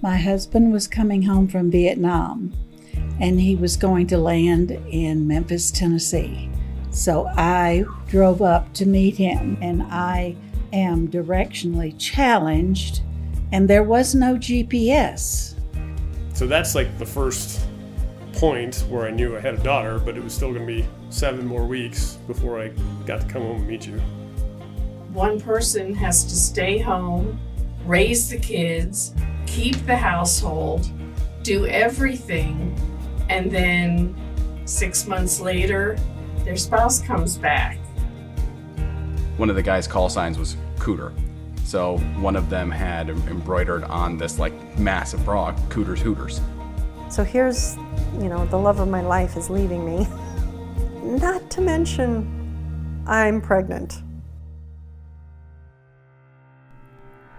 My husband was coming home from Vietnam and he was going to land in Memphis, Tennessee. So I drove up to meet him and I am directionally challenged and there was no GPS. So that's like the first point where I knew I had a daughter, but it was still going to be seven more weeks before I got to come home and meet you. One person has to stay home, raise the kids, keep the household, do everything, and then six months later, their spouse comes back. One of the guy's call signs was Cooter. So one of them had embroidered on this like massive bra, Cooters Hooters. So here's, you know, the love of my life is leaving me. Not to mention, I'm pregnant.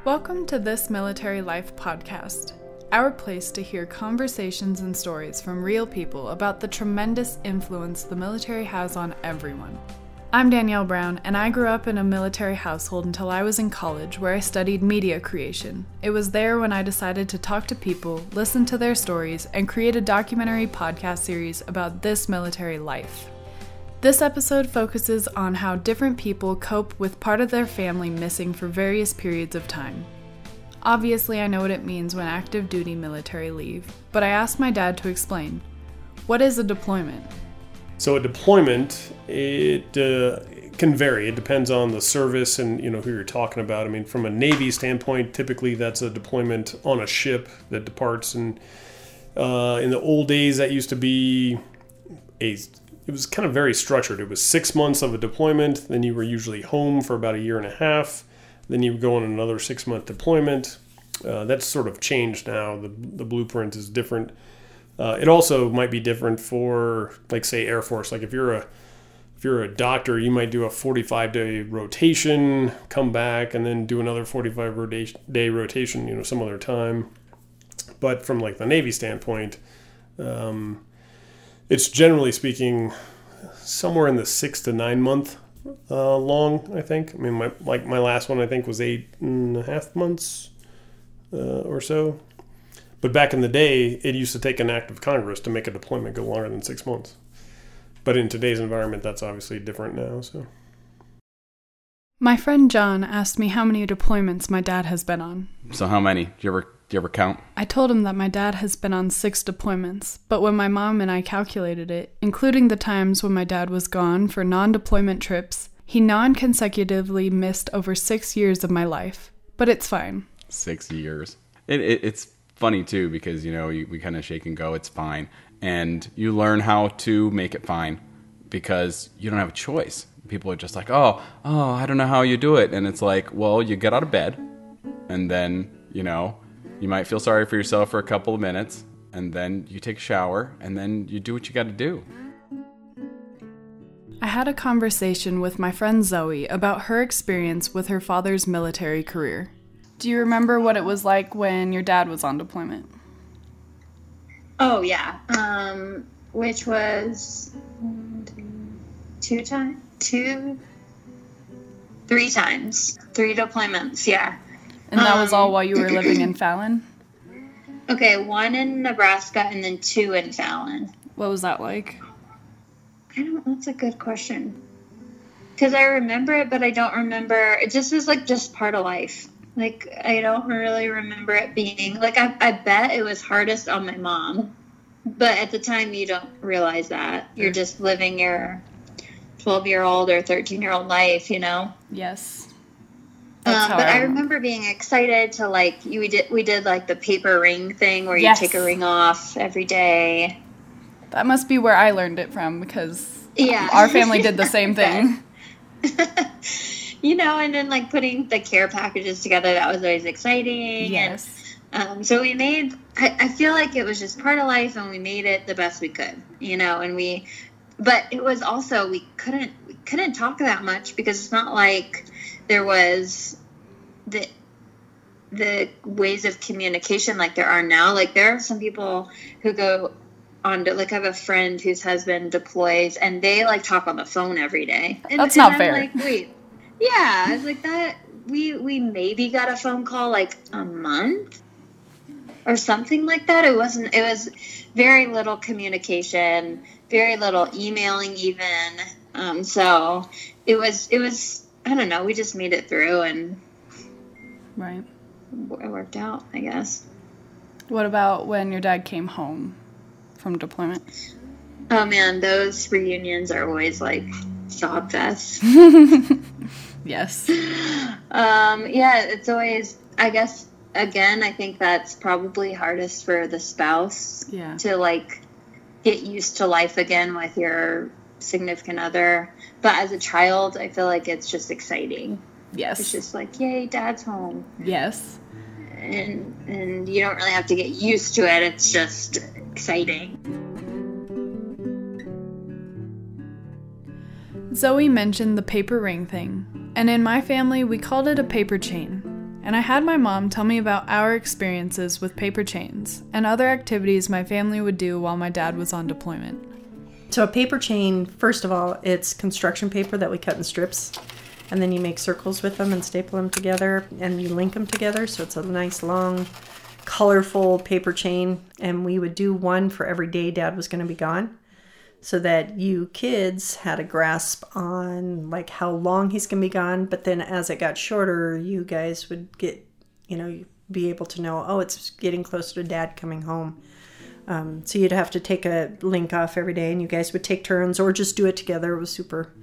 Welcome to This Military Life podcast, our place to hear conversations and stories from real people about the tremendous influence the military has on everyone. I'm Danielle Brown, and I grew up in a military household until I was in college, where I studied media creation. It was there when I decided to talk to people, listen to their stories, and create a documentary podcast series about this military life. This episode focuses on how different people cope with part of their family missing for various periods of time. Obviously, I know what it means when active duty military leave, but I asked my dad to explain. What is a deployment? So a deployment, it uh, can vary. It depends on the service and you know who you're talking about. I mean, from a Navy standpoint, typically that's a deployment on a ship that departs. And uh, in the old days, that used to be a it was kind of very structured. It was six months of a deployment, then you were usually home for about a year and a half, then you would go on another six month deployment. Uh, that's sort of changed now. The, the blueprint is different. Uh, it also might be different for, like, say, Air Force. Like, if you're a if you're a doctor, you might do a 45 day rotation, come back, and then do another 45 day rotation, you know, some other time. But from like the Navy standpoint, um, it's generally speaking somewhere in the six to nine month uh, long. I think. I mean, my like my last one I think was eight and a half months uh, or so. But back in the day, it used to take an act of Congress to make a deployment go longer than six months. But in today's environment, that's obviously different now. So. My friend John asked me how many deployments my dad has been on. So how many? Do you ever do you ever count? I told him that my dad has been on six deployments, but when my mom and I calculated it, including the times when my dad was gone for non deployment trips, he non consecutively missed over six years of my life. But it's fine. Six years. It, it, it's funny too because, you know, you, we kind of shake and go, it's fine. And you learn how to make it fine because you don't have a choice. People are just like, oh, oh, I don't know how you do it. And it's like, well, you get out of bed and then, you know, you might feel sorry for yourself for a couple of minutes, and then you take a shower, and then you do what you got to do. I had a conversation with my friend Zoe about her experience with her father's military career. Do you remember what it was like when your dad was on deployment? Oh, yeah. Um, which was two times? Two? Three times. Three deployments, yeah. And that was all um, while you were living in Fallon? Okay, one in Nebraska and then two in Fallon. What was that like? I don't. That's a good question. Because I remember it, but I don't remember. It just was like just part of life. Like I don't really remember it being like I. I bet it was hardest on my mom, but at the time you don't realize that you're just living your twelve year old or thirteen year old life. You know. Yes. Um, but I, I remember being excited to like you we did we did like the paper ring thing where yes. you take a ring off every day. That must be where I learned it from because yeah, our family did the same thing. you know, and then like putting the care packages together that was always exciting. Yes. And, um, so we made. I, I feel like it was just part of life, and we made it the best we could. You know, and we. But it was also we couldn't we couldn't talk that much because it's not like there was the the ways of communication like there are now. Like there are some people who go on to like I have a friend whose husband deploys and they like talk on the phone every day. And, That's not and fair. Like, wait, yeah, I was like that. We we maybe got a phone call like a month or something like that. It wasn't. It was very little communication, very little emailing, even. Um, so it was. It was. I don't know. We just made it through, and Right. it worked out. I guess. What about when your dad came home from deployment? Oh man, those reunions are always like sob fest. Yes. Um, yeah, it's always, I guess, again, I think that's probably hardest for the spouse Yeah. to like get used to life again with your significant other. But as a child, I feel like it's just exciting. It's just like, yay, dad's home. Yes. And, and you don't really have to get used to it. It's just exciting. Zoe mentioned the paper ring thing, and in my family, we called it a paper chain. And I had my mom tell me about our experiences with paper chains and other activities my family would do while my dad was on deployment. So a paper chain, first of all, it's construction paper that we cut in strips, and then you make circles with them and staple them together, and you link them together. So it's a nice long, colorful paper chain, and we would do one for every day Dad was going to be gone, so that you kids had a grasp on like how long he's going to be gone. But then as it got shorter, you guys would get, you know, be able to know, oh, it's getting closer to Dad coming home. Um, so you'd have to take a link off every day, and you guys would take turns or just do it together. It was super,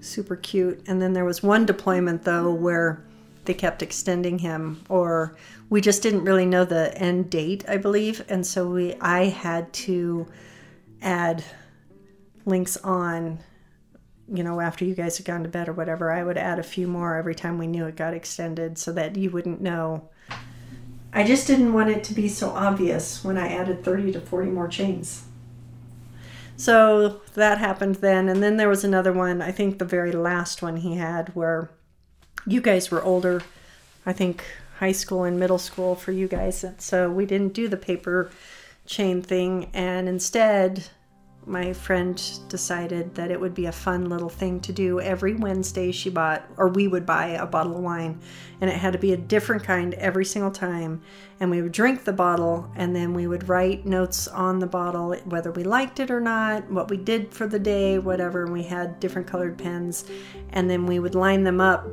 super cute. And then there was one deployment though where they kept extending him, or we just didn't really know the end date, I believe, and so we I had to add links on. You know, after you guys had gone to bed or whatever, I would add a few more every time we knew it got extended, so that you wouldn't know I just didn't want it to be so obvious when I added 30 to 40 more chains. So that happened then. And then there was another one, I think the very last one he had, where you guys were older. I think high school and middle school for you guys. So we didn't do the paper chain thing. And instead, my friend decided that it would be a fun little thing to do. Every Wednesday she bought or we would buy a bottle of wine and it had to be a different kind every single time. And we would drink the bottle and then we would write notes on the bottle whether we liked it or not what we did for the day whatever. And we had different colored pens and then we would line them up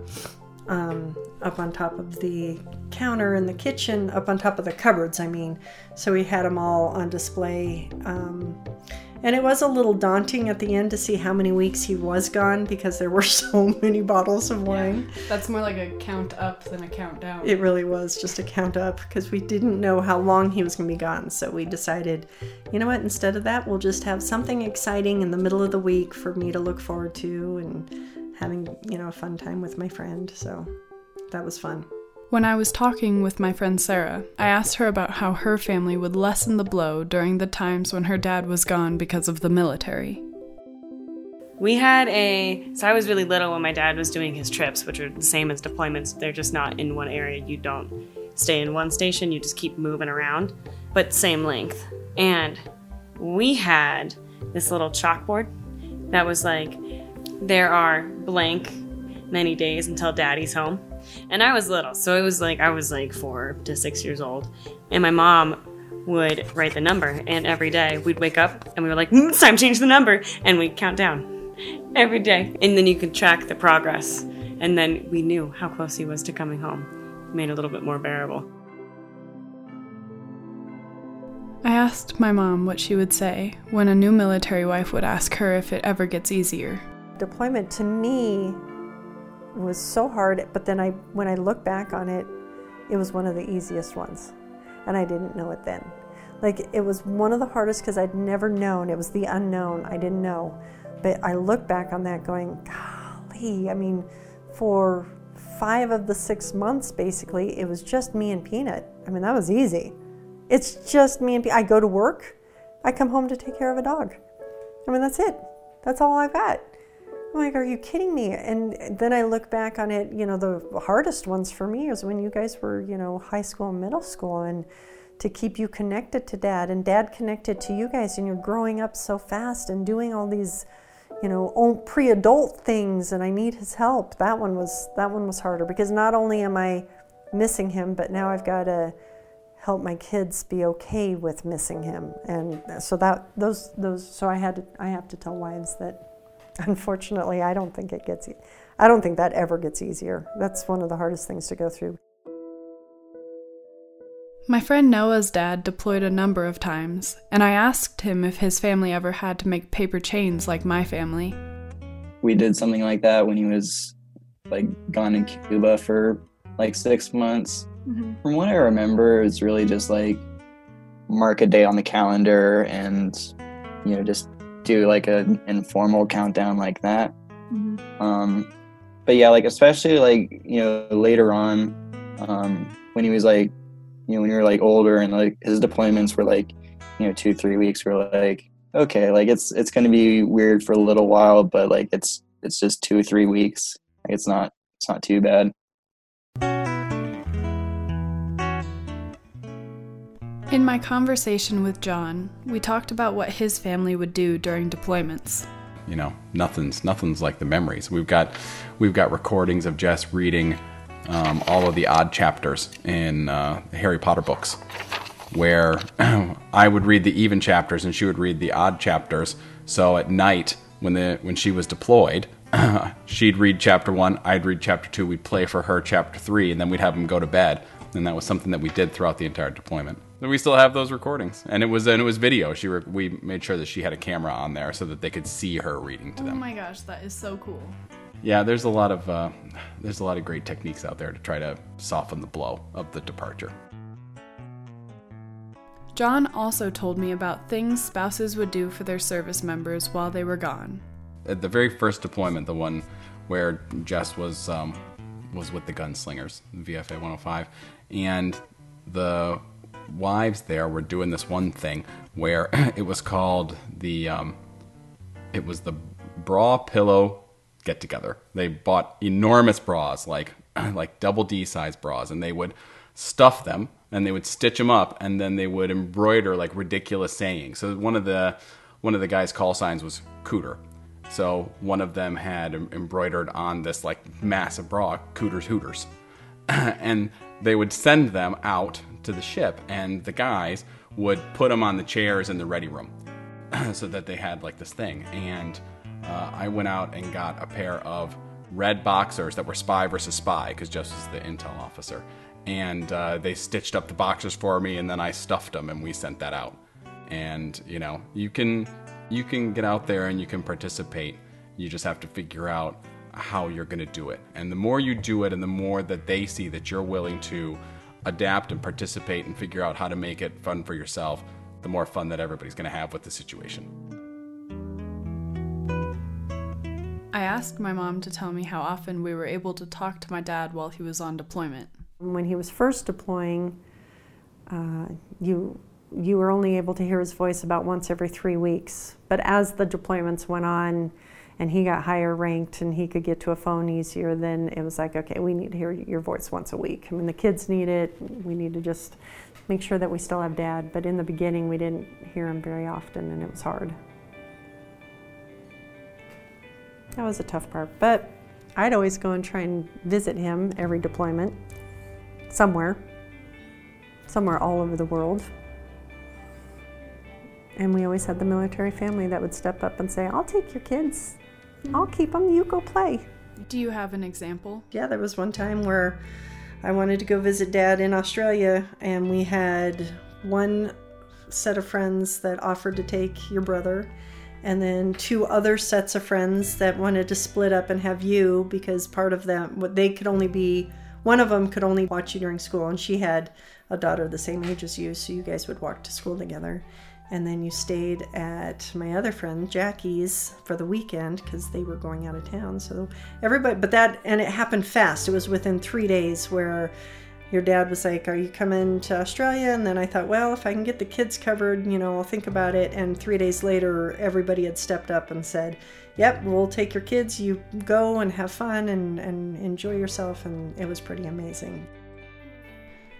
um, up on top of the counter in the kitchen up on top of the cupboards i mean so we had them all on display um, and it was a little daunting at the end to see how many weeks he was gone because there were so many bottles of wine. That's more like a count up than a count down. It really was just a count up because we didn't know how long he was going to be gone. So we decided, you know what, instead of that, we'll just have something exciting in the middle of the week for me to look forward to and having, you know, a fun time with my friend. So that was fun. When I was talking with my friend Sarah, I asked her about how her family would lessen the blow during the times when her dad was gone because of the military. We had a. So I was really little when my dad was doing his trips, which are the same as deployments. They're just not in one area. You don't stay in one station, you just keep moving around, but same length. And we had this little chalkboard that was like, there are blank many days until daddy's home. And I was little, so it was like, I was like four to six years old. And my mom would write the number, and every day we'd wake up and we were like, "Hmm, it's time to change the number, and we'd count down every day. And then you could track the progress. And then we knew how close he was to coming home. Made it a little bit more bearable. I asked my mom what she would say when a new military wife would ask her if it ever gets easier. Deployment to me was so hard, but then I when I look back on it, it was one of the easiest ones. And I didn't know it then. Like it was one of the hardest because I'd never known. It was the unknown. I didn't know. But I look back on that going, golly, I mean, for five of the six months basically, it was just me and Peanut. I mean, that was easy. It's just me and Peanut. I go to work, I come home to take care of a dog. I mean, that's it. That's all I've got. I'm like, are you kidding me? And then I look back on it, you know, the hardest ones for me is when you guys were, you know, high school and middle school and to keep you connected to dad and dad connected to you guys and you're growing up so fast and doing all these, you know, pre-adult things and I need his help. That one was that one was harder because not only am I missing him, but now I've got to help my kids be okay with missing him. And so that those those so I had to I have to tell wives that unfortunately I don't think it gets e- I don't think that ever gets easier. That's one of the hardest things to go through. My friend Noah's dad deployed a number of times, and I asked him if his family ever had to make paper chains like my family. We did something like that when he was like gone in Cuba for like six months. Mm-hmm. From what I remember, it's really just like mark a day on the calendar and you know just do like an informal countdown like that. Um, but yeah, like especially like you know later on um, when he was like you know when you were like older and like his deployments were like you know two three weeks we're like okay like it's it's gonna be weird for a little while but like it's it's just two or three weeks. Like it's not it's not too bad In my conversation with John, we talked about what his family would do during deployments. you know nothing's nothing's like the memories. We've got we've got recordings of jess reading um, all of the odd chapters in uh, harry potter books where i would read the even chapters and she would read the odd chapters. So at night when the when she was deployed she'd read chapter one i'd read chapter two we'd play for her chapter three and then we'd have them go to bed. And that was something that we did throughout the entire deployment we still have those recordings and it was and it was video she re- we made sure that she had a camera on there so that they could see her reading to them. Oh my gosh, that is so cool. yeah there's a lot of uh, there's a lot of great techniques out there to try to soften the blow of the departure John also told me about things spouses would do for their service members while they were gone. at the very first deployment, the one where Jess was um, was with the gunslingers, VFA 105, and the wives there were doing this one thing where it was called the um, it was the bra pillow get together. They bought enormous bras, like like double D size bras, and they would stuff them and they would stitch them up, and then they would embroider like ridiculous sayings. So one of the one of the guys' call signs was Cooter. So one of them had embroidered on this like massive bra, Cooters Hooters. and they would send them out to the ship, and the guys would put them on the chairs in the ready room so that they had like this thing. And uh, I went out and got a pair of red boxers that were spy versus spy because Jess was the intel officer. And uh, they stitched up the boxers for me, and then I stuffed them, and we sent that out. And you know, you can you can get out there and you can participate. You just have to figure out how you're going to do it. And the more you do it, and the more that they see that you're willing to adapt and participate and figure out how to make it fun for yourself, the more fun that everybody's going to have with the situation. I asked my mom to tell me how often we were able to talk to my dad while he was on deployment. When he was first deploying, uh, you you were only able to hear his voice about once every three weeks. But as the deployments went on, and he got higher ranked, and he could get to a phone easier, then it was like, okay, we need to hear your voice once a week. I mean, the kids need it. We need to just make sure that we still have dad. But in the beginning, we didn't hear him very often, and it was hard. That was a tough part, but I'd always go and try and visit him every deployment, somewhere, somewhere all over the world. And we always had the military family that would step up and say, I'll take your kids, I'll keep them, you go play. Do you have an example? Yeah, there was one time where I wanted to go visit dad in Australia, and we had one set of friends that offered to take your brother, and then two other sets of friends that wanted to split up and have you because part of them, what they could only be, one of them could only watch you during school, and she had a daughter the same age as you, so you guys would walk to school together. And then you stayed at my other friend Jackie's for the weekend because they were going out of town. So everybody, but that, and it happened fast. It was within three days where your dad was like, Are you coming to Australia? And then I thought, Well, if I can get the kids covered, you know, I'll think about it. And three days later, everybody had stepped up and said, Yep, we'll take your kids. You go and have fun and, and enjoy yourself. And it was pretty amazing.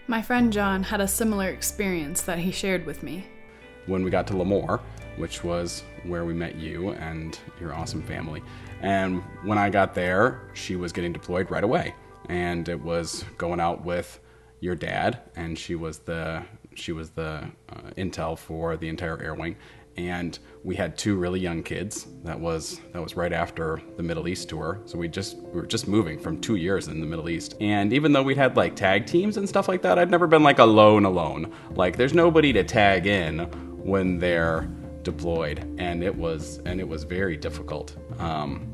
My friend John had a similar experience that he shared with me. When we got to Lemoore, which was where we met you and your awesome family. And when I got there, she was getting deployed right away. And it was going out with your dad, and she was the she was the uh, intel for the entire air wing. And we had two really young kids. That was that was right after the Middle East tour. So we just we were just moving from two years in the Middle East. And even though we had like tag teams and stuff like that, I'd never been like alone alone. Like there's nobody to tag in when they're deployed, and it was and it was very difficult. Um,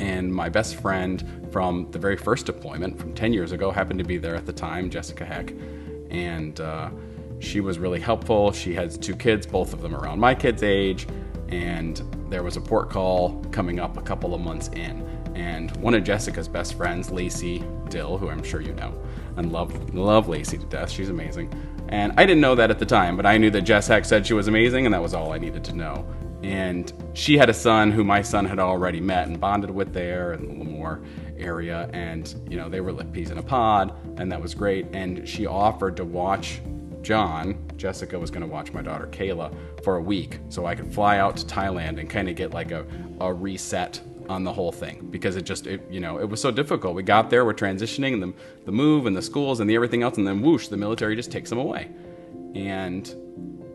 and my best friend from the very first deployment from 10 years ago happened to be there at the time, Jessica Heck, and uh, she was really helpful. She has two kids, both of them around my kid's age, and there was a port call coming up a couple of months in. And one of Jessica's best friends, Lacey Dill, who I'm sure you know, and love love Lacey to death. She's amazing. And I didn't know that at the time, but I knew that Jess Heck said she was amazing, and that was all I needed to know. And she had a son who my son had already met and bonded with there in the Lemoore area. And, you know, they were like peas in a pod, and that was great. And she offered to watch John. Jessica was going to watch my daughter Kayla for a week so I could fly out to Thailand and kind of get like a, a reset on the whole thing because it just it, you know it was so difficult. We got there we're transitioning and the, the move and the schools and the everything else and then whoosh the military just takes them away. And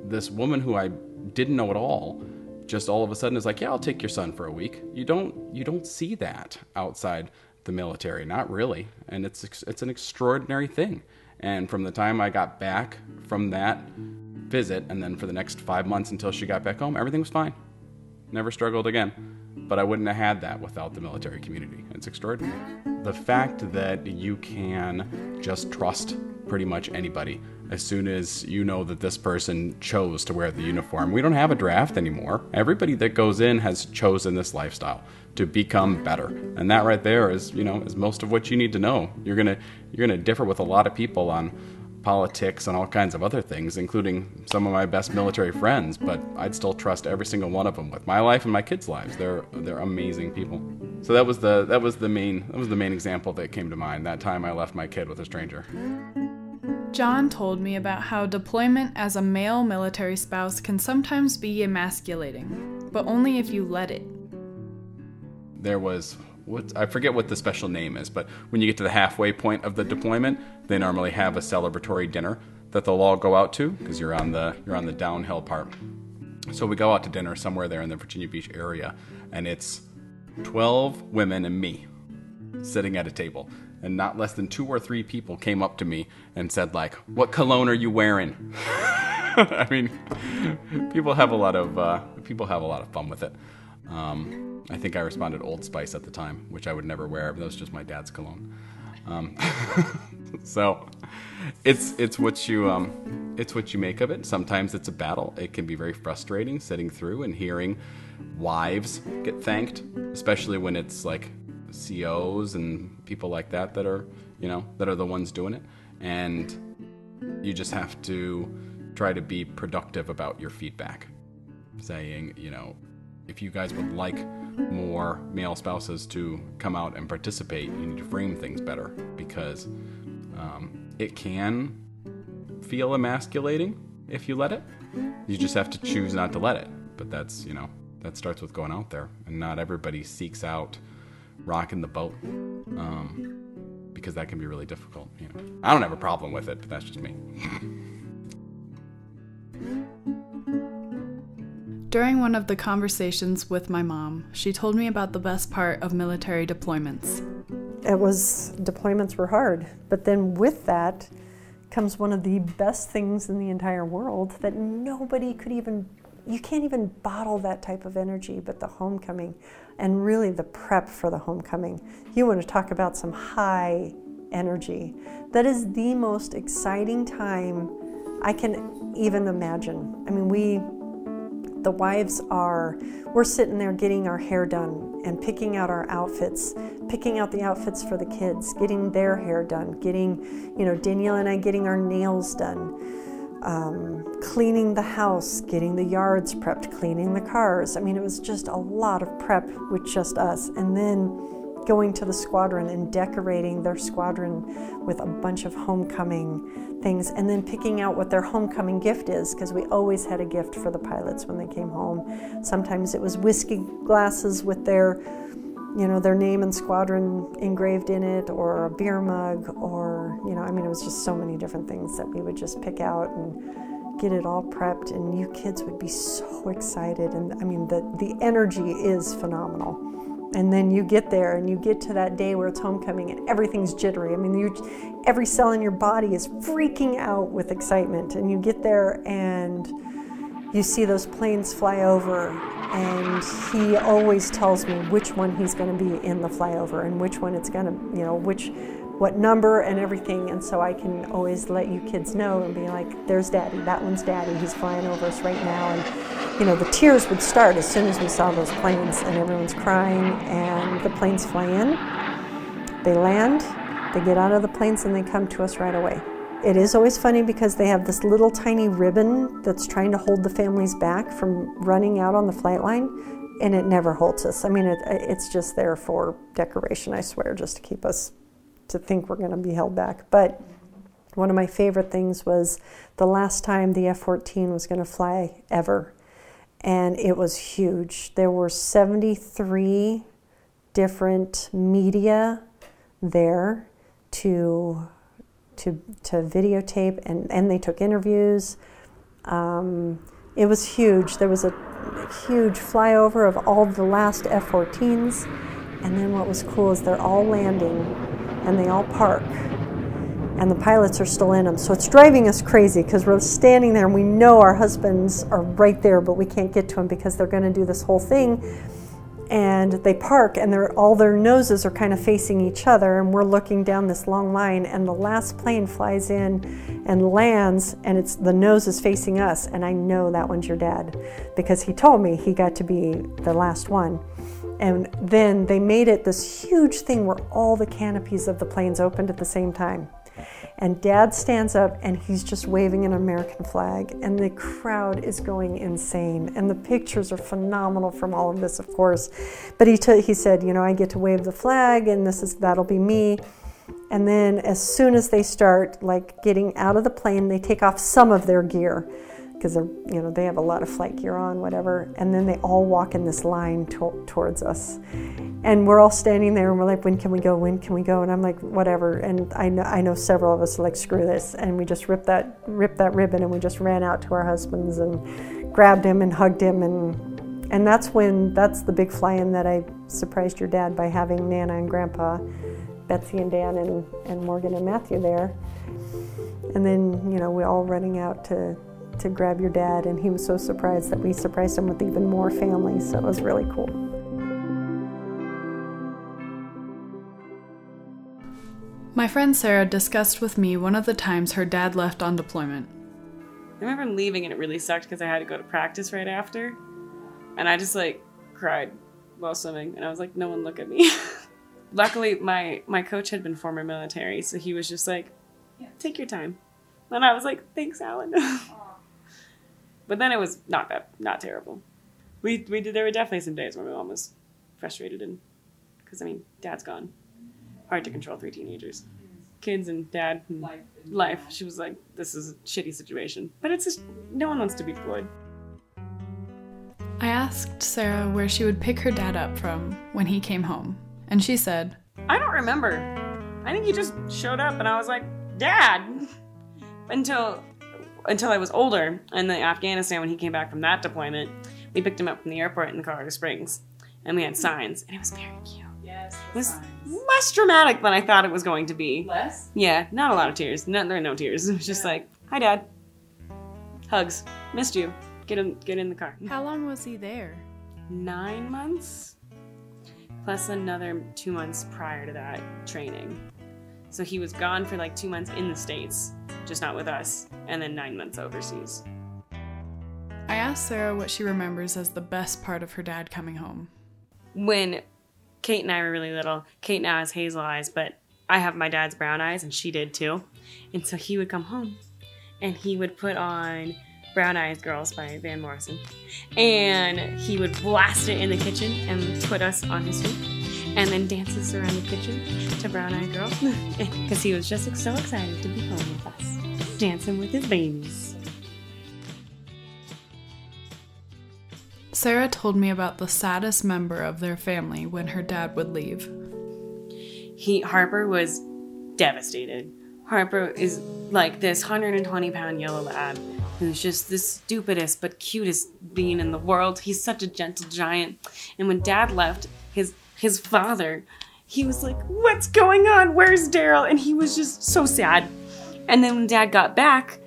this woman who i didn't know at all just all of a sudden is like yeah i'll take your son for a week. You don't you don't see that outside the military not really. And it's it's an extraordinary thing. And from the time i got back from that visit and then for the next five months until she got back home everything was fine. Never struggled again but I wouldn't have had that without the military community. It's extraordinary. The fact that you can just trust pretty much anybody as soon as you know that this person chose to wear the uniform. We don't have a draft anymore. Everybody that goes in has chosen this lifestyle to become better. And that right there is, you know, is most of what you need to know. You're going to you're going to differ with a lot of people on politics and all kinds of other things, including some of my best military friends, but I'd still trust every single one of them with my life and my kids' lives. They're they're amazing people. So that was the that was the main that was the main example that came to mind. That time I left my kid with a stranger. John told me about how deployment as a male military spouse can sometimes be emasculating, but only if you let it. There was what I forget what the special name is, but when you get to the halfway point of the deployment, they normally have a celebratory dinner that they'll all go out to because you're on the you're on the downhill part. So we go out to dinner somewhere there in the Virginia Beach area, and it's 12 women and me sitting at a table. And not less than two or three people came up to me and said, like, "What cologne are you wearing?" I mean, people have a lot of uh, people have a lot of fun with it. Um, I think I responded Old Spice at the time, which I would never wear. That was just my dad's cologne. Um, so it's it's what you um, it's what you make of it. Sometimes it's a battle. It can be very frustrating sitting through and hearing wives get thanked, especially when it's like COs and people like that that are you know that are the ones doing it, and you just have to try to be productive about your feedback, saying you know if you guys would like more male spouses to come out and participate, you need to frame things better because um, it can feel emasculating if you let it. You just have to choose not to let it. But that's, you know, that starts with going out there. And not everybody seeks out rocking the boat um, because that can be really difficult. You know, I don't have a problem with it, but that's just me. During one of the conversations with my mom, she told me about the best part of military deployments. It was, deployments were hard, but then with that comes one of the best things in the entire world that nobody could even, you can't even bottle that type of energy, but the homecoming and really the prep for the homecoming. You want to talk about some high energy. That is the most exciting time I can even imagine. I mean, we the wives are, we're sitting there getting our hair done and picking out our outfits, picking out the outfits for the kids, getting their hair done, getting, you know, Danielle and I getting our nails done, um, cleaning the house, getting the yards prepped, cleaning the cars. I mean, it was just a lot of prep with just us. And then going to the squadron and decorating their squadron with a bunch of homecoming things and then picking out what their homecoming gift is because we always had a gift for the pilots when they came home. Sometimes it was whiskey glasses with their you know, their name and squadron engraved in it, or a beer mug, or, you know, I mean, it was just so many different things that we would just pick out and get it all prepped, and you kids would be so excited. And I mean, the, the energy is phenomenal. And then you get there and you get to that day where it's homecoming and everything's jittery. I mean, you, every cell in your body is freaking out with excitement. And you get there and you see those planes fly over and he always tells me which one he's going to be in the flyover and which one it's going to, you know, which, what number and everything. And so I can always let you kids know and be like, there's daddy, that one's daddy, he's flying over us right now. And, you know, the tears would start as soon as we saw those planes and everyone's crying and the planes fly in, they land, they get out of the planes and they come to us right away. It is always funny because they have this little tiny ribbon that's trying to hold the families back from running out on the flight line, and it never holds us. I mean, it, it's just there for decoration, I swear, just to keep us to think we're going to be held back. But one of my favorite things was the last time the F 14 was going to fly ever, and it was huge. There were 73 different media there to to, to videotape, and, and they took interviews. Um, it was huge. There was a huge flyover of all the last F 14s. And then what was cool is they're all landing and they all park. And the pilots are still in them. So it's driving us crazy because we're standing there and we know our husbands are right there, but we can't get to them because they're going to do this whole thing and they park and they're all their noses are kind of facing each other and we're looking down this long line and the last plane flies in and lands and it's the nose is facing us and I know that one's your dad because he told me he got to be the last one and then they made it this huge thing where all the canopies of the planes opened at the same time and dad stands up and he's just waving an American flag, and the crowd is going insane. And the pictures are phenomenal from all of this, of course. But he, t- he said, You know, I get to wave the flag, and this is that'll be me. And then as soon as they start like getting out of the plane, they take off some of their gear because you know they have a lot of flight gear on whatever and then they all walk in this line to- towards us. And we're all standing there and we're like when can we go? When can we go? And i'm like whatever. And i know i know several of us are like screw this. And we just ripped that ripped that ribbon and we just ran out to our husbands and grabbed him and hugged him. And and that's when that's the big fly-in that i surprised your dad by having nana and grandpa betsy and dan and, and morgan and matthew there. And then you know we're all running out to to grab your dad, and he was so surprised that we surprised him with even more family, so it was really cool. My friend Sarah discussed with me one of the times her dad left on deployment. I remember leaving and it really sucked because I had to go to practice right after. And I just like cried while swimming and I was like, no one look at me. Luckily my my coach had been former military, so he was just like, take your time. And I was like, thanks, Alan. But then it was not that not terrible. We we did there were definitely some days where my mom was frustrated and because I mean dad's gone, hard to control three teenagers, kids and dad and life. life. She was like, this is a shitty situation, but it's just no one wants to be deployed. I asked Sarah where she would pick her dad up from when he came home, and she said, I don't remember. I think he just showed up and I was like, Dad! Until until I was older. And then Afghanistan, when he came back from that deployment, we picked him up from the airport in Colorado Springs, and we had signs, and it was very cute. Yes, it was signs. less dramatic than I thought it was going to be. Less? Yeah, not a lot of tears. No, there are no tears. It was just yeah. like, "Hi, Dad. Hugs. Missed you. Get in, get in the car." How long was he there? Nine months, plus another two months prior to that training. So he was gone for like two months in the States, just not with us, and then nine months overseas. I asked Sarah what she remembers as the best part of her dad coming home. When Kate and I were really little, Kate now has hazel eyes, but I have my dad's brown eyes, and she did too. And so he would come home and he would put on Brown Eyes Girls by Van Morrison. And he would blast it in the kitchen and put us on his feet and then dances around the kitchen to Brown Eyed Girl because he was just so excited to be home with us, dancing with his babies. Sarah told me about the saddest member of their family when her dad would leave. He Harper was devastated. Harper is like this 120 pound yellow lab who's just the stupidest but cutest being in the world. He's such a gentle giant. And when dad left, his his father, he was like, What's going on? Where's Daryl? And he was just so sad. And then when dad got back,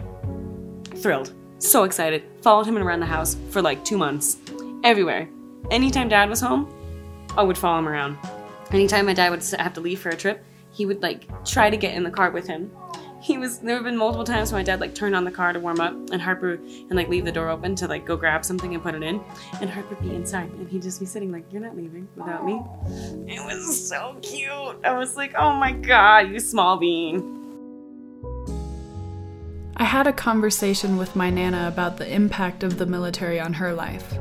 thrilled, so excited, followed him around the house for like two months, everywhere. Anytime dad was home, I would follow him around. Anytime my dad would have to leave for a trip, he would like try to get in the car with him. He was there have been multiple times when my dad like turned on the car to warm up and Harper and like leave the door open to like go grab something and put it in and Harper be inside and he'd just be sitting like you're not leaving without me. It was so cute. I was like, "Oh my god, you small bean." I had a conversation with my Nana about the impact of the military on her life.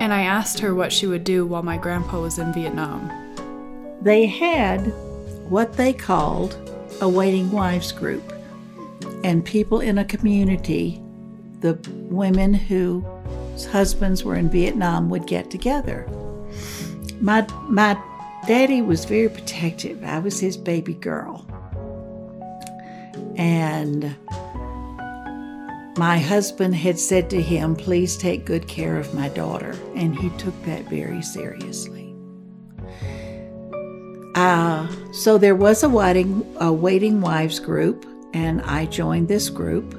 And I asked her what she would do while my grandpa was in Vietnam. They had what they called a waiting wives group, and people in a community, the women whose husbands were in Vietnam, would get together. My, my daddy was very protective. I was his baby girl. And my husband had said to him, Please take good care of my daughter. And he took that very seriously. Uh, so there was a waiting, a waiting wives group, and I joined this group.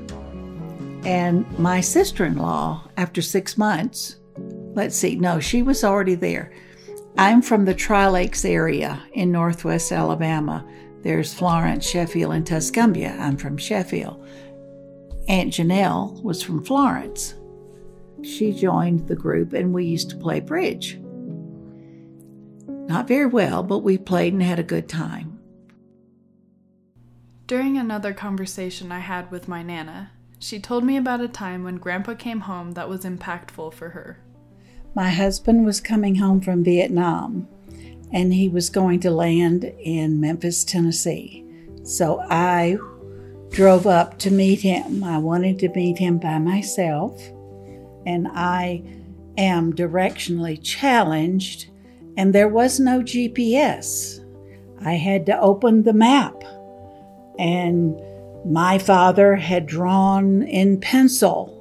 And my sister in law, after six months, let's see, no, she was already there. I'm from the Tri Lakes area in northwest Alabama. There's Florence, Sheffield, and Tuscumbia. I'm from Sheffield. Aunt Janelle was from Florence. She joined the group and we used to play bridge. Not very well, but we played and had a good time. During another conversation I had with my Nana, she told me about a time when Grandpa came home that was impactful for her. My husband was coming home from Vietnam and he was going to land in Memphis, Tennessee. So I drove up to meet him. I wanted to meet him by myself, and I am directionally challenged, and there was no GPS. I had to open the map, and my father had drawn in pencil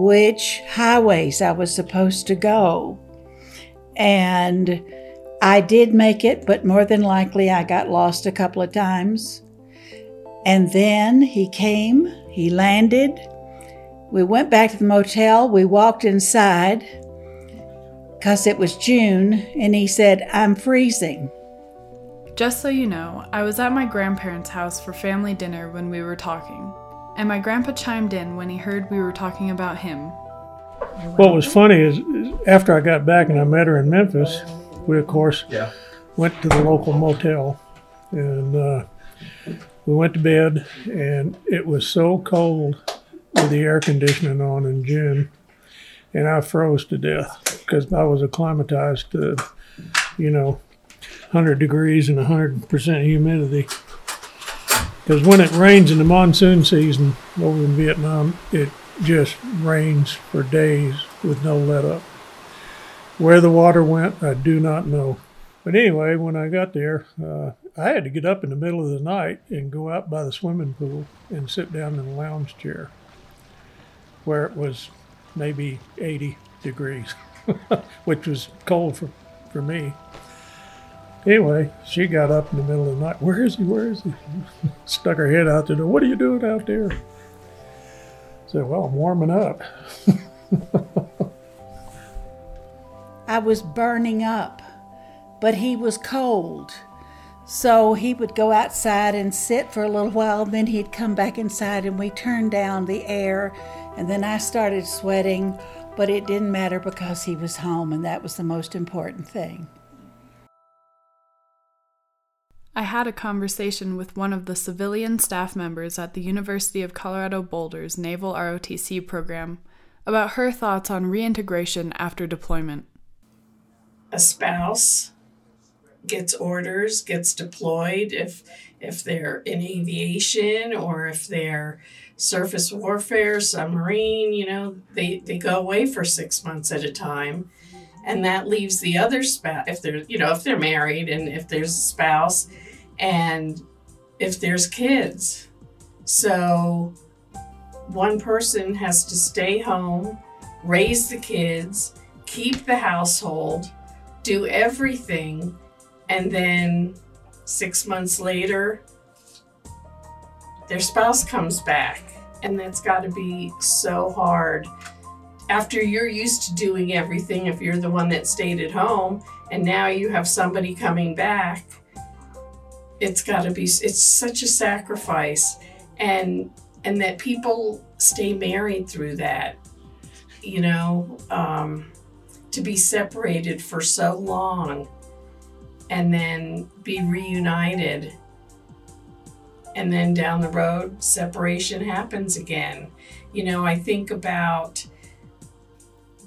which highways I was supposed to go. And I did make it, but more than likely I got lost a couple of times. And then he came, he landed. We went back to the motel. We walked inside because it was June, and he said, I'm freezing. Just so you know, I was at my grandparents' house for family dinner when we were talking, and my grandpa chimed in when he heard we were talking about him. What was funny is, is after I got back and I met her in Memphis, we of course Yeah. went to the local motel and uh, we went to bed and it was so cold with the air conditioning on in June and I froze to death because I was acclimatized to, you know, 100 degrees and 100% humidity. Because when it rains in the monsoon season over in Vietnam, it just rains for days with no let up. Where the water went, I do not know. But anyway, when I got there, uh, I had to get up in the middle of the night and go out by the swimming pool and sit down in a lounge chair where it was maybe 80 degrees, which was cold for, for me. Anyway, she got up in the middle of the night. Where is he? Where is he? Stuck her head out the door. What are you doing out there? I said, Well, I'm warming up. I was burning up, but he was cold. So he would go outside and sit for a little while, then he'd come back inside and we turned down the air. And then I started sweating, but it didn't matter because he was home, and that was the most important thing. I had a conversation with one of the civilian staff members at the University of Colorado Boulder's Naval ROTC program about her thoughts on reintegration after deployment. a spouse gets orders, gets deployed if if they're in aviation or if they're surface warfare, submarine, you know, they, they go away for six months at a time. And that leaves the other spouse if they're you know, if they're married and if there's a spouse and if there's kids. So one person has to stay home, raise the kids, keep the household, do everything, and then six months later, their spouse comes back. And that's got to be so hard. After you're used to doing everything, if you're the one that stayed at home, and now you have somebody coming back, it's got to be, it's such a sacrifice. And, and that people stay married through that, you know, um, to be separated for so long and then be reunited. And then down the road, separation happens again. You know, I think about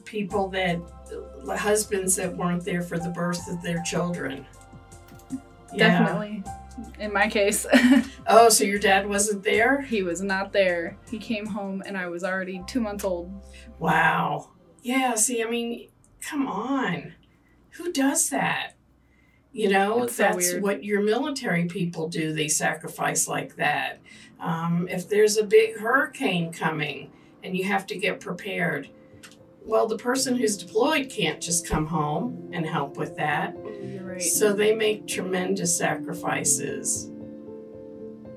people that, husbands that weren't there for the birth of their children. Yeah. Definitely. In my case, Oh, so your dad wasn't there? he was not there. He came home and I was already two months old. Wow. Yeah, see, I mean, come on. Who does that? You know, It's so that's weird. what your military people do. They sacrifice like that. Um, if there's a big hurricane coming and you have to get prepared, well, the person who's deployed can't just come home and help with that. Right. So they make tremendous sacrifices.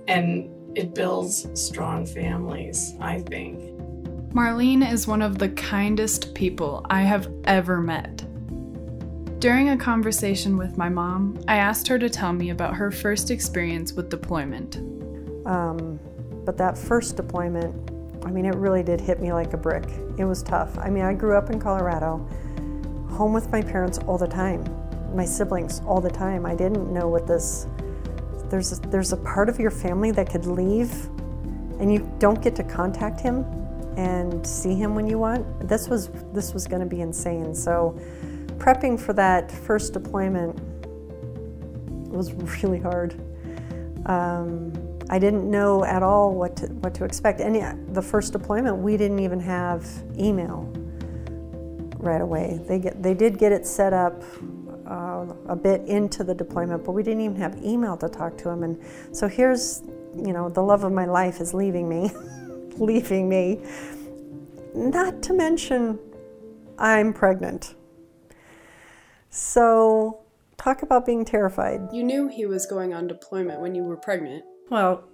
And it builds strong families, I think. Marlene is one of the kindest people I have ever met. During a conversation with my mom, I asked her to tell me about her first experience with deployment. Um, but that first deployment, I mean, it really did hit me like a brick. It was tough. I mean, I grew up in Colorado, home with my parents all the time, my siblings all the time. I didn't know what this. There's a, there's a part of your family that could leave, and you don't get to contact him and see him when you want. This was this was going to be insane. So, prepping for that first deployment was really hard. Um, I didn't know at all what to, what to expect. And the first deployment, we didn't even have email right away. They get they did get it set up uh, a bit into the deployment, but we didn't even have email to talk to them. And so here's, you know, the love of my life is leaving me, leaving me. Not to mention, I'm pregnant. So talk about being terrified. You knew he was going on deployment when you were pregnant. Well,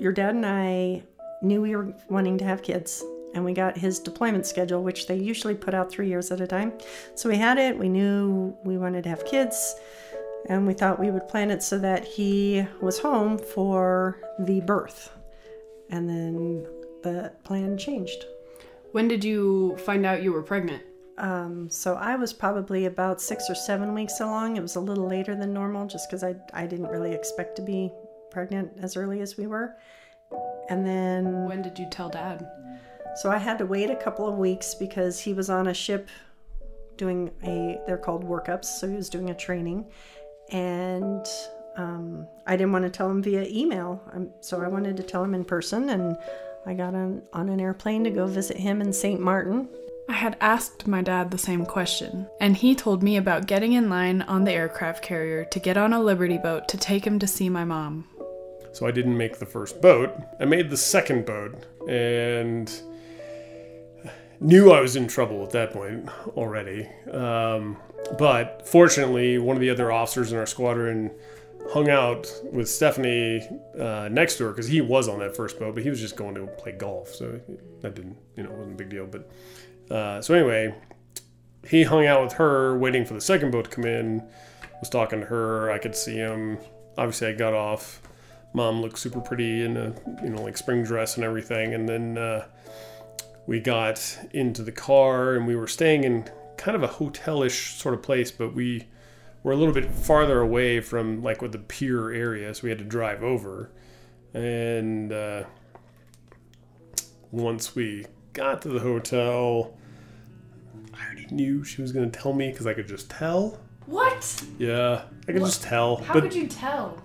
your dad and I knew we were wanting to have kids, and we got his deployment schedule, which they usually put out three years at a time. So we had it, we knew we wanted to have kids, and we thought we would plan it so that he was home for the birth. And then the plan changed. When did you find out you were pregnant? Um, so I was probably about six or seven weeks along. It was a little later than normal just because I, I didn't really expect to be pregnant as early as we were. And then When did you tell dad? So I had to wait a couple of weeks because he was on a ship doing a, they're called workups. So he was doing a training. And um, I didn't want to tell him via email. Um, so I wanted to tell him in person. And I got on, on an airplane to go visit him in St. Martin. I had asked my dad the same question, and he told me about getting in line on the aircraft carrier to get on a Liberty boat to take him to see my mom. So I didn't make the first boat. I made the second boat and knew I was in trouble at that point already. Um, but fortunately, one of the other officers in our squadron hung out with Stephanie uh, next to her because he was on that first boat, but he was just going to play golf, so that didn't, you know, wasn't a big deal. But uh, so anyway, he hung out with her, waiting for the second boat to come in. Was talking to her. I could see him. Obviously, I got off. Mom looked super pretty in a you know like spring dress and everything, and then uh, we got into the car and we were staying in kind of a hotelish sort of place, but we were a little bit farther away from like with the pier area, so we had to drive over. And uh, once we got to the hotel, knew she was going to tell me because I could just tell. What? Yeah, I could just tell. How but could you tell?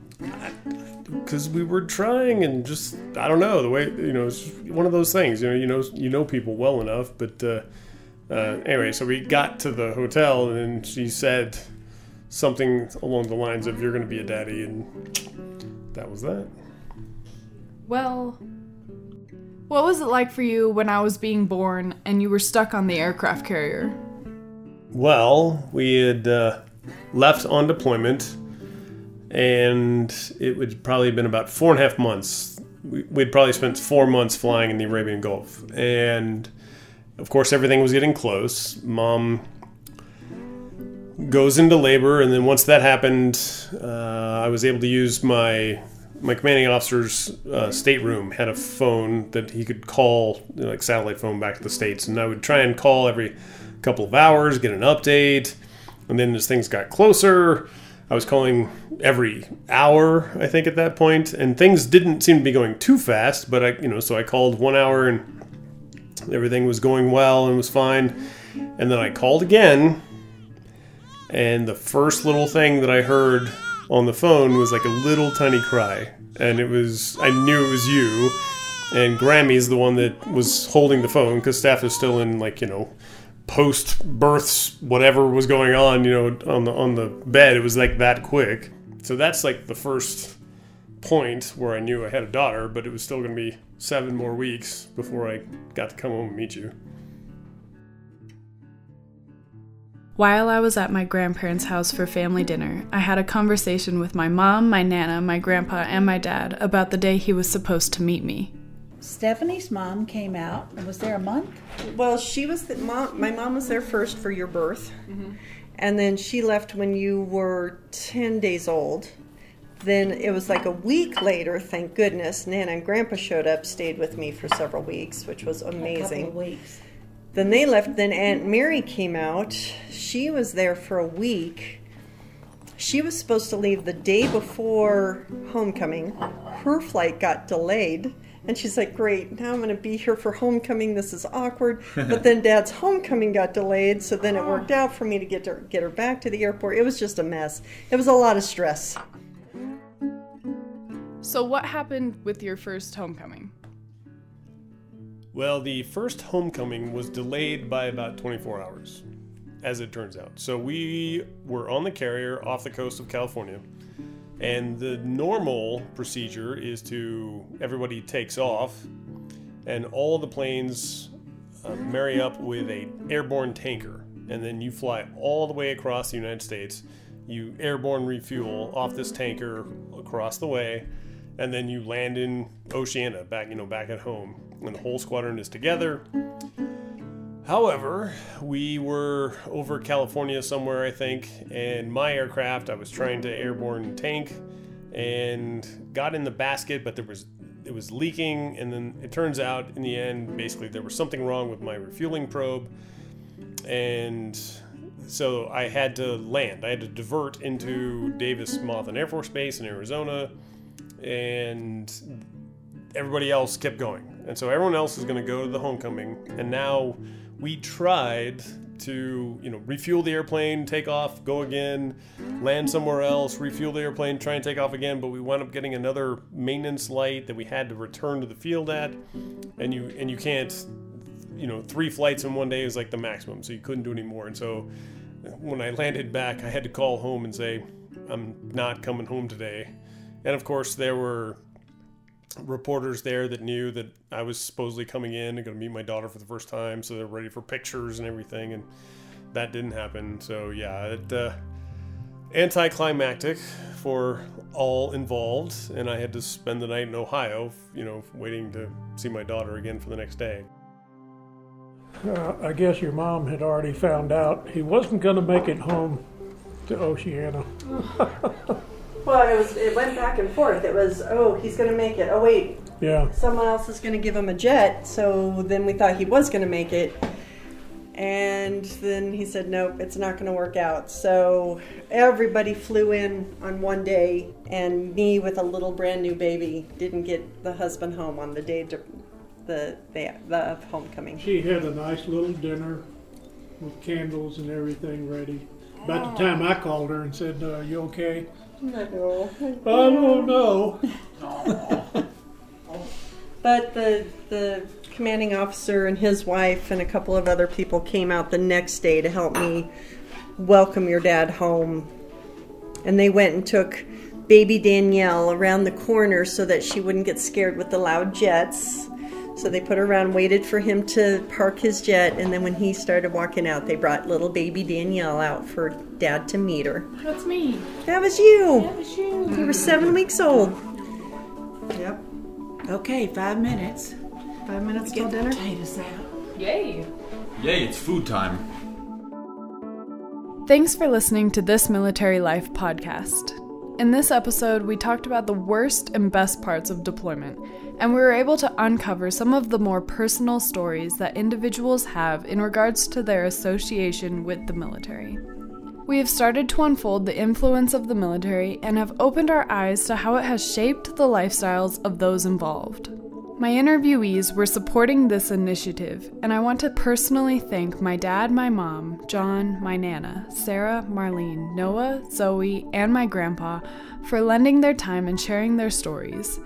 because we were trying and just I don't know the way you know it's one of those things you know you know you know people well enough but uh, uh, anyway so we got to the hotel and she said something along the lines of you're going to be a daddy and that was that Well, what was it like for you when I was being born and you were stuck on the aircraft carrier? Well we had uh, left on deployment and it would probably have been about four and a half months. We, we'd probably spent four months flying in the Arabian Gulf, and of course everything was getting close. Mom goes into labor, and then once that happened, uh, I was able to use my my commanding officer's uh, stateroom had a phone that he could call, you know, like satellite phone, back to the states, and I would try and call every couple of hours, get an update, and then as things got closer. I was calling every hour, I think, at that point, and things didn't seem to be going too fast. But I, you know, so I called one hour, and everything was going well and was fine. And then I called again, and the first little thing that I heard on the phone was like a little tiny cry, and it was I knew it was you. And Grammy's the one that was holding the phone because staff is still in like you know post births whatever was going on you know on the on the bed it was like that quick so that's like the first point where i knew i had a daughter but it was still going to be seven more weeks before i got to come home and meet you While I was at my grandparents' house for family dinner, I had a conversation with my mom, my nana, my grandpa, and my dad about the day he was supposed to meet me. Stephanie's mom came out and was there a month. Well, she was the mom. My mom was there first for your birth, mm-hmm. and then she left when you were ten days old. Then it was like a week later. Thank goodness, Nana and Grandpa showed up, stayed with me for several weeks, which was A couple amazing. of weeks. Then they left. Then Aunt Mary came out. She was there for a week. She was supposed to leave the day before homecoming. Her flight got delayed. And she's like, Great, now I'm going to be here for homecoming. This is awkward. But then dad's homecoming got delayed. So then it oh. worked out for me to get, her, get her back to the airport. It was just a mess. It was a lot of stress. So, what happened with your first homecoming? well the first homecoming was delayed by about 24 hours as it turns out so we were on the carrier off the coast of california and the normal procedure is to everybody takes off and all the planes uh, marry up with a airborne tanker. And then you fly all the way across the united states. You airborne refuel off this tanker across the way. And then you land in oceana back you know back at home. And the whole squadron is together However, we were over California somewhere, I think, and my aircraft, I was trying to airborne tank and got in the basket, but there was it was leaking, and then it turns out in the end, basically there was something wrong with my refueling probe, and so I had to land. I had to divert into Davis Monthan Air Force Base in Arizona, and everybody else kept going. And so everyone else is going to go to the homecoming. And now we tried to, you know, refuel the airplane, take off, go again, land somewhere else, refuel the airplane, try and take off again. But we wound up getting another maintenance light that we had to return to the field at. And you and you can't, you know, three flights in one day is like the maximum. So you couldn't do any more. And so when I landed back, I had to call home and say, I'm not coming home today. And of course, there were reporters there that knew that I was supposedly coming in and going to meet my daughter for the first time, so they're ready for pictures and everything, and that didn't happen. So yeah, it uh, anticlimactic for all involved, and I had to spend the night in Ohio, you know, waiting to see my daughter again for the next day. Uh, I guess your mom had already found out he wasn't going to make it home to Oceana. Well, it was. It went back and forth. It was, oh, he's going to make it. Oh, wait, Yeah, someone else is going to give him a jet. So then we thought he was going to make it. And then he said, nope, it's not going to work out. So everybody flew in on one day, and me with a little brand new baby didn't get the husband home on the day to, the, the, the homecoming. she had a nice little dinner with candles and everything ready. About the time I called her and said, uh, "You okay?" No. I don't know. But the the commanding officer and his wife and a couple of other people came out the next day to help me welcome your dad home. And they went and took baby Danielle around the corner so that she wouldn't get scared with the loud jets. So they put her around, waited for him to park his jet, and then when he started walking out, they brought little baby Danielle out for dad to meet her. That's me. That was you. That was you. You were seven weeks old. Yep. Okay, five minutes. Five minutes Get till the dinner. potatoes out. Yay. Yay, it's food time. Thanks for listening to this Military Life podcast. In this episode, we talked about the worst and best parts of deployment, and we were able to uncover some of the more personal stories that individuals have in regards to their association with the military. We have started to unfold the influence of the military and have opened our eyes to how it has shaped the lifestyles of those involved. My interviewees were supporting this initiative, and I want to personally thank my dad, my mom, John, my Nana, Sarah, Marlene, Noah, Zoe, and my grandpa for lending their time and sharing their stories.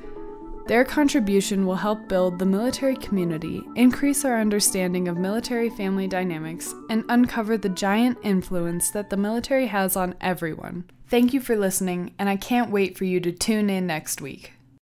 Their contribution will help build the military community, increase our understanding of military family dynamics, and uncover the giant influence that the military has on everyone. Thank you for listening, and I can't wait for you to tune in next week.